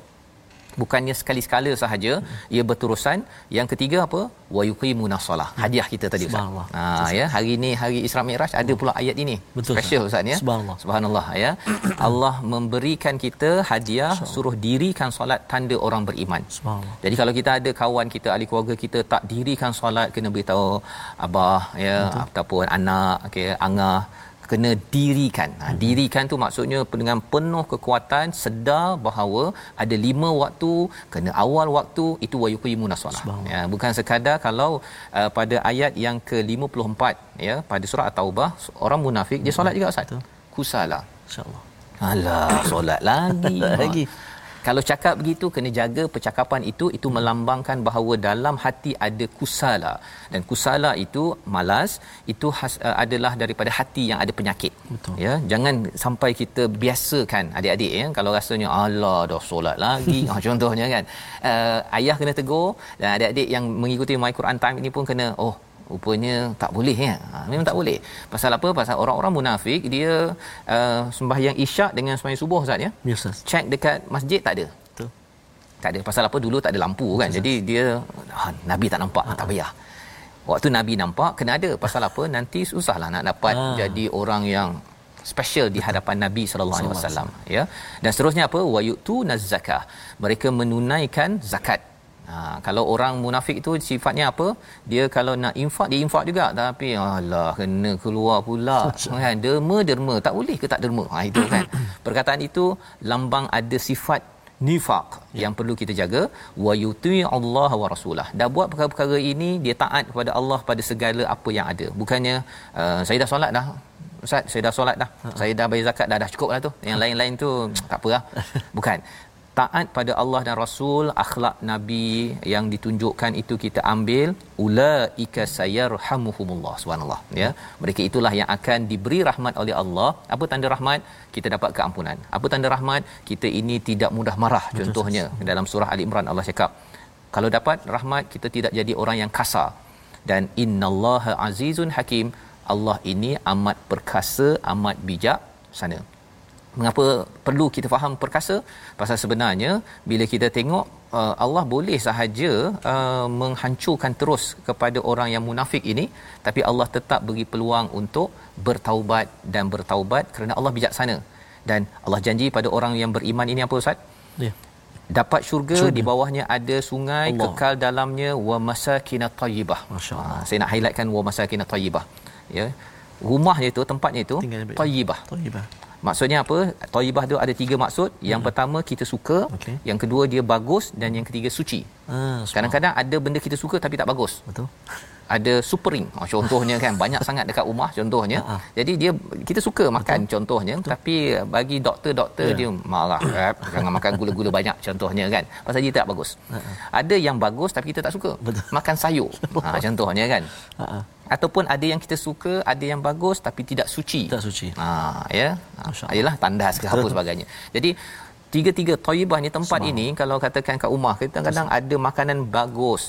Speaker 2: bukannya sekali-sekala sahaja hmm. ia berterusan. Yang ketiga apa? Wa yuqimuna solah hmm. hadiah kita tadi
Speaker 1: ustaz.
Speaker 2: Ha ya hari ini hari Isra Mikraj ada pula ayat ini.
Speaker 1: Betul,
Speaker 2: special ustaz ya?
Speaker 1: Subhanallah.
Speaker 2: Subhanallah ya. Allah memberikan kita hadiah suruh dirikan solat tanda orang beriman.
Speaker 1: Subhanallah.
Speaker 2: Jadi kalau kita ada kawan kita ahli keluarga kita tak dirikan solat kena beritahu abah ya Betul. ataupun anak okey angah kena dirikan. Ha, hmm. dirikan tu maksudnya dengan penuh kekuatan sedar bahawa ada lima waktu kena awal waktu itu wayuqimuna solah. Ya bukan sekadar kalau uh, pada ayat yang ke-54 ya pada surah at-taubah orang munafik dia solat juga Ustaz. Kusala.
Speaker 1: Insya-Allah.
Speaker 2: Alah solat lagi.
Speaker 1: lagi
Speaker 2: kalau cakap begitu kena jaga percakapan itu itu melambangkan bahawa dalam hati ada kusala. Dan kusala itu malas itu has, uh, adalah daripada hati yang ada penyakit.
Speaker 1: Betul.
Speaker 2: ya jangan sampai kita biasakan adik-adik ya. Kalau rasanya Allah dah solat lagi. Ha, contohnya kan. Uh, ayah kena tegur dan adik-adik yang mengikuti my Quran time ini pun kena oh rupanya tak boleh ya. Ha, memang tak boleh. Pasal apa? Pasal orang-orang munafik dia uh, sembahyang isyak dengan sembahyang subuh Ustaz ya?
Speaker 1: Yes, sir.
Speaker 2: check dekat masjid tak ada?
Speaker 1: Betul.
Speaker 2: Tak ada. Pasal apa? Dulu tak ada lampu kan? Yes, jadi dia ha, nabi tak nampak ha. tak payah. Waktu nabi nampak kena ada. Pasal apa? Nanti susahlah nak dapat ha. jadi orang yang special di hadapan Nabi sallallahu alaihi wasallam ya. Dan seterusnya apa? Wayutu nazakah mereka menunaikan zakat Ha, kalau orang munafik tu sifatnya apa? Dia kalau nak infak dia infak juga tapi Allah kena keluar pula kan derma derma tak boleh ke tak derma. Ha itu kan. Perkataan itu lambang ada sifat nifaq ya. yang perlu kita jaga wa yuti Allah wa rasulah. Dah buat perkara-perkara ini dia taat kepada Allah pada segala apa yang ada. Bukannya uh, saya dah solat dah. Ustaz, saya dah solat dah. Ha. Saya dah bayar zakat dah dah cukup lah tu. Yang lain-lain tu tak apa lah. Bukan taat pada Allah dan Rasul akhlak nabi yang ditunjukkan itu kita ambil ulaika sayarhamuhumullah subhanallah ya. Mereka itulah yang akan diberi rahmat oleh Allah. Apa tanda rahmat? Kita dapat keampunan. Apa tanda rahmat? Kita ini tidak mudah marah contohnya. Dalam surah ali imran Allah cakap kalau dapat rahmat kita tidak jadi orang yang kasar. Dan innallaha azizun hakim. Allah ini amat perkasa amat bijak sana mengapa perlu kita faham perkasa? Pasal sebenarnya bila kita tengok uh, Allah boleh sahaja uh, menghancurkan terus kepada orang yang munafik ini tapi Allah tetap beri peluang untuk bertaubat dan bertaubat kerana Allah bijaksana. Dan Allah janji pada orang yang beriman ini apa ustaz? Ya. Dapat syurga, syurga. di bawahnya ada sungai Allah. kekal dalamnya wa masakinat tayyibah.
Speaker 1: Masyaallah
Speaker 2: saya nak highlightkan wa masakinat tayyibah. Ya. Rumahnya itu tempatnya itu tayyibah.
Speaker 1: Tayyibah
Speaker 2: Maksudnya apa? Thayyibah tu ada tiga maksud. Yang hmm. pertama kita suka,
Speaker 1: Okey.
Speaker 2: yang kedua dia bagus dan yang ketiga suci.
Speaker 1: Ah,
Speaker 2: Kadang-kadang ada benda kita suka tapi tak bagus.
Speaker 1: betul.
Speaker 2: Ada super ring. Oh, contohnya kan banyak sangat dekat rumah contohnya.
Speaker 1: Ha.
Speaker 2: Jadi dia kita suka makan contohnya tapi bagi doktor-doktor
Speaker 1: Ya.
Speaker 2: dia marah. "Rap, jangan makan gula-gula banyak contohnya kan. Pasal dia tak bagus. Ada yang bagus tapi kita tak suka.
Speaker 1: Betul.
Speaker 2: Makan sayur. ha contohnya kan.
Speaker 1: Ah.
Speaker 2: Ataupun ada yang kita suka, ada yang bagus tapi tidak suci.
Speaker 1: Tak suci.
Speaker 2: Ha ya.
Speaker 1: Masya
Speaker 2: Ha, tandas ke apa sebagainya. Jadi tiga-tiga thayyibah ni tempat ini kalau katakan kat rumah kita kadang-kadang ada makanan bagus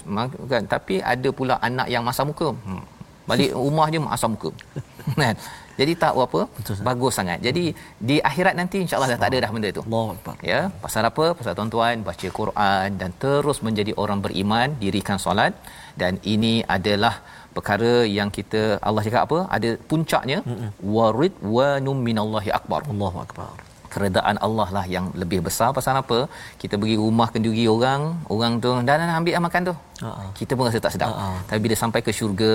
Speaker 2: kan tapi ada pula anak yang masam muka. Hmm. Balik rumah je masam muka. kan? Jadi tak apa
Speaker 1: Betul,
Speaker 2: bagus sangat. Jadi di akhirat nanti insya-Allah dah tak ada dah benda tu.
Speaker 1: Allahu akbar.
Speaker 2: Ya, pasal apa? Pasal tuan-tuan baca Quran dan terus menjadi orang beriman, dirikan solat dan ini adalah perkara yang kita Allah cakap apa? Ada puncaknya warid wa num minallahi akbar.
Speaker 1: Allahu akbar.
Speaker 2: Keredaan Allah lah yang lebih besar pasal apa? Kita pergi rumah kenduri orang, orang tu dah dah, dah ambil makan tu.
Speaker 1: Ha.
Speaker 2: Kita pun rasa tak sedap.
Speaker 1: Ha.
Speaker 2: Tapi bila sampai ke syurga,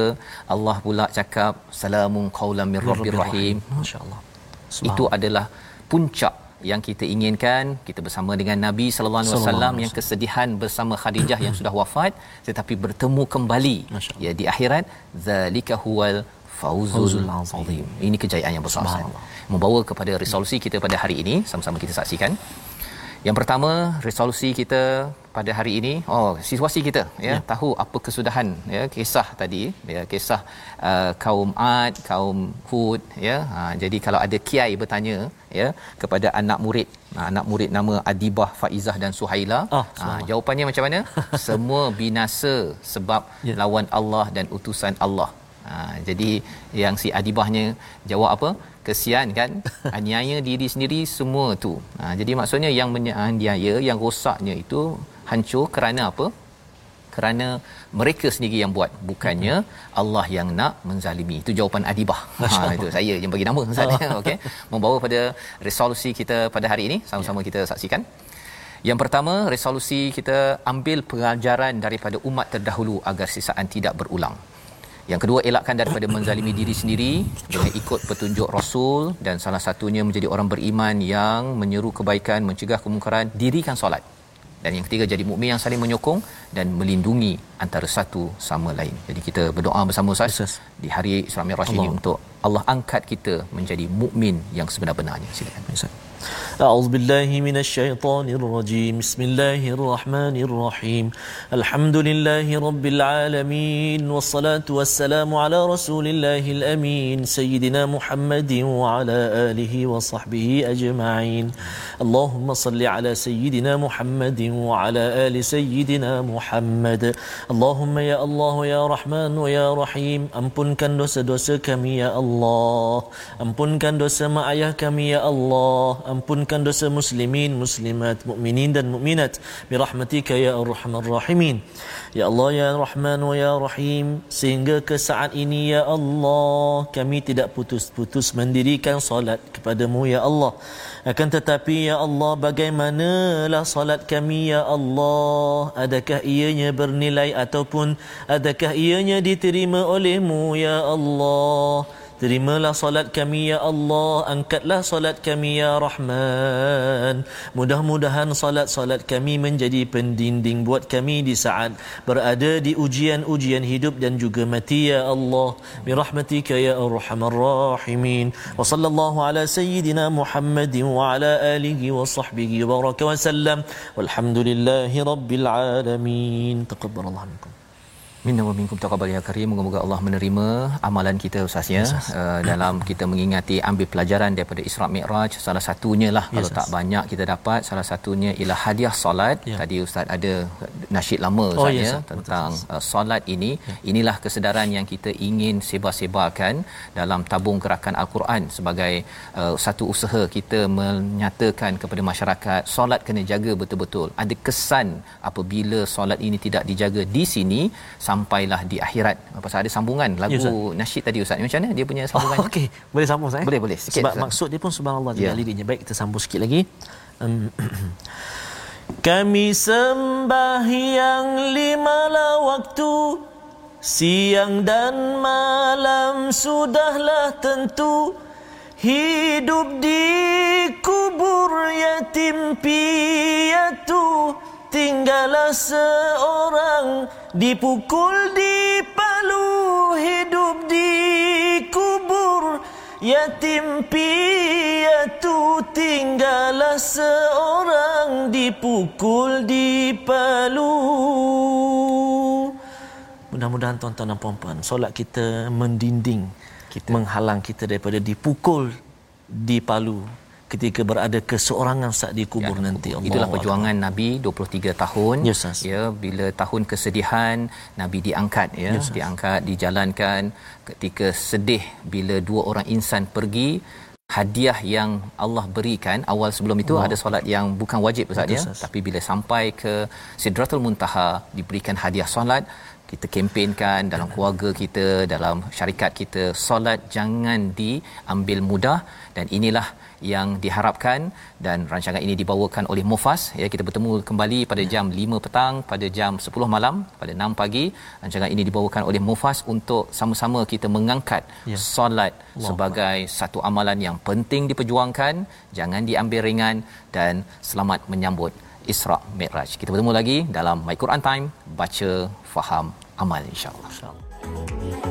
Speaker 2: Allah pula cakap salamun qaulam mir rabbir rahim.
Speaker 1: Masya-Allah.
Speaker 2: Itu adalah puncak yang kita inginkan kita bersama dengan Nabi sallallahu alaihi wasallam yang kesedihan bersama Khadijah yang sudah wafat tetapi bertemu kembali ya di akhirat. Zalika huwal fauzul
Speaker 1: azim.
Speaker 2: ini kejayaan yang besar. Membawa kepada resolusi kita pada hari ini. Sama-sama kita saksikan yang pertama resolusi kita pada hari ini oh situasi kita ya, ya. tahu apa kesudahan ya kisah tadi ya kisah uh, kaum Ad kaum Hud ya. Ha, jadi kalau ada kiai bertanya ya kepada anak murid ha, anak murid nama Adibah Faizah dan Suhaila
Speaker 1: Ah,
Speaker 2: ha, jawapannya macam mana? Semua binasa sebab
Speaker 1: ya.
Speaker 2: lawan Allah dan utusan Allah. Ha, jadi yang si Adibahnya jawab apa kesian kan? Aniaya diri sendiri semua tu. Ha, jadi maksudnya yang menganiaya yang rosaknya itu hancur kerana apa? Kerana mereka sendiri yang buat bukannya Allah yang nak menzalimi. Itu jawapan adibah. Ha itu saya yang bagi nama Ustaz. Ya okey. Membawa pada resolusi kita pada hari ini. Sama-sama kita saksikan. Yang pertama resolusi kita ambil pelajaran daripada umat terdahulu agar sisaan tidak berulang yang kedua elakkan daripada menzalimi diri sendiri dengan ikut petunjuk Rasul dan salah satunya menjadi orang beriman yang menyeru kebaikan mencegah kemungkaran dirikan solat dan yang ketiga jadi mukmin yang saling menyokong dan melindungi antara satu sama lain. Jadi kita berdoa bersama Ustaz
Speaker 1: Ustaz.
Speaker 2: di hari Isra Mi'raj ini untuk Allah angkat kita menjadi mukmin yang sebenar-benarnya. Silakan.
Speaker 1: Ustaz. أعوذ بالله من الشيطان الرجيم. بسم الله الرحمن الرحيم. الحمد لله رب العالمين والصلاة والسلام على رسول الله الأمين سيدنا محمد وعلى آله وصحبه أجمعين. اللهم صل على سيدنا محمد وعلى آل سيدنا محمد. اللهم يا الله يا رحمن ويا رحيم ampunkan dosa-dosa kami ya Allah ampunkan dosa mak ayah kami ya Allah ampunkan dosa muslimin muslimat mukminin dan mukminat. Birahmatika ya arhamar rahimin. Ya Allah ya Rahman wa ya Rahim sehingga ke saat ini ya Allah kami tidak putus-putus mendirikan solat kepadamu ya Allah. Akan tetapi ya Allah bagaimanalah solat kami ya Allah adakah ianya bernilai ataupun adakah ianya diterima olehmu ya Allah Terimalah solat kami ya Allah Angkatlah solat kami ya Rahman Mudah-mudahan solat-solat kami menjadi pendinding buat kami di saat Berada di ujian-ujian hidup dan juga mati ya Allah Birahmatika ya Arhamar Rahimin Wa sallallahu ala Sayyidina Muhammadin wa ala alihi wa sahbihi wa baraka wa sallam Walhamdulillahi Rabbil Alamin Taqabbalallah minkum
Speaker 2: Minna wa minkum taqabbal ya karim. Moga-moga Allah menerima amalan kita Ustaz ya uh, dalam kita mengingati ambil pelajaran daripada Isra Mi'raj. Salah satunya lah
Speaker 1: Ya,
Speaker 2: kalau
Speaker 1: Ustaz.
Speaker 2: tak banyak kita dapat salah satunya ialah hadiah solat.
Speaker 1: Ya.
Speaker 2: Tadi Ustaz ada nasyid lama
Speaker 1: Oh,
Speaker 2: Ustaz
Speaker 1: ya,
Speaker 2: ya
Speaker 1: Ustaz.
Speaker 2: tentang uh, solat ini. Inilah kesedaran yang kita ingin sebar-sebarkan dalam tabung gerakan Al-Quran sebagai uh, satu usaha kita menyatakan kepada masyarakat solat kena jaga betul-betul. Ada kesan apabila solat ini tidak dijaga di sini sampailah di akhirat. Pasal ada sambungan lagu
Speaker 1: Ya, Ustaz.
Speaker 2: nasyid tadi Ustaz. Macam mana dia punya
Speaker 1: Oh,
Speaker 2: sambungannya?
Speaker 1: okey. Boleh sambung saya?
Speaker 2: Boleh, boleh. Sikit,
Speaker 1: Sebab
Speaker 2: Ustaz.
Speaker 1: maksud dia pun subhanallah juga
Speaker 2: Ya.
Speaker 1: liriknya. Baik, kita sambung sikit lagi. Um, Kami sembahyang limalah waktu Siang dan malam sudahlah tentu hidup di kubur yatim piatu tinggallah seorang dipukul di palu hidup di kubur. Yatim piatu tinggallah seorang dipukul di palu mudah-mudahan tuan-tuan dan puan-puan solat kita mendinding kita. menghalang kita daripada dipukul di palu ketika berada keseorangan saat dikubur ya, nanti
Speaker 2: Allah itulah perjuangan Allah. Nabi 23 tahun.
Speaker 1: Yes,
Speaker 2: ya bila tahun kesedihan Nabi diangkat ya. Yes, diangkat dijalankan. Ketika sedih bila dua orang insan pergi hadiah yang Allah berikan awal sebelum itu wow. ada solat yang bukan wajib Ustaz ya. Tapi bila sampai ke Sidratul Muntaha diberikan hadiah solat kita kempenkan dalam keluarga kita dalam syarikat kita solat jangan diambil mudah. Dan inilah yang diharapkan dan rancangan ini dibawakan oleh Mufas ya kita bertemu kembali pada jam 5 petang pada jam 10 malam pada 6 pagi rancangan ini dibawakan oleh Mufas untuk sama-sama kita mengangkat ya. solat Allah sebagai Allah. satu amalan yang penting diperjuangkan jangan diambil ringan dan selamat menyambut Isra Mi'raj. Kita bertemu lagi dalam My Quran Time, baca, faham, amal insya-Allah. Insya-Allah.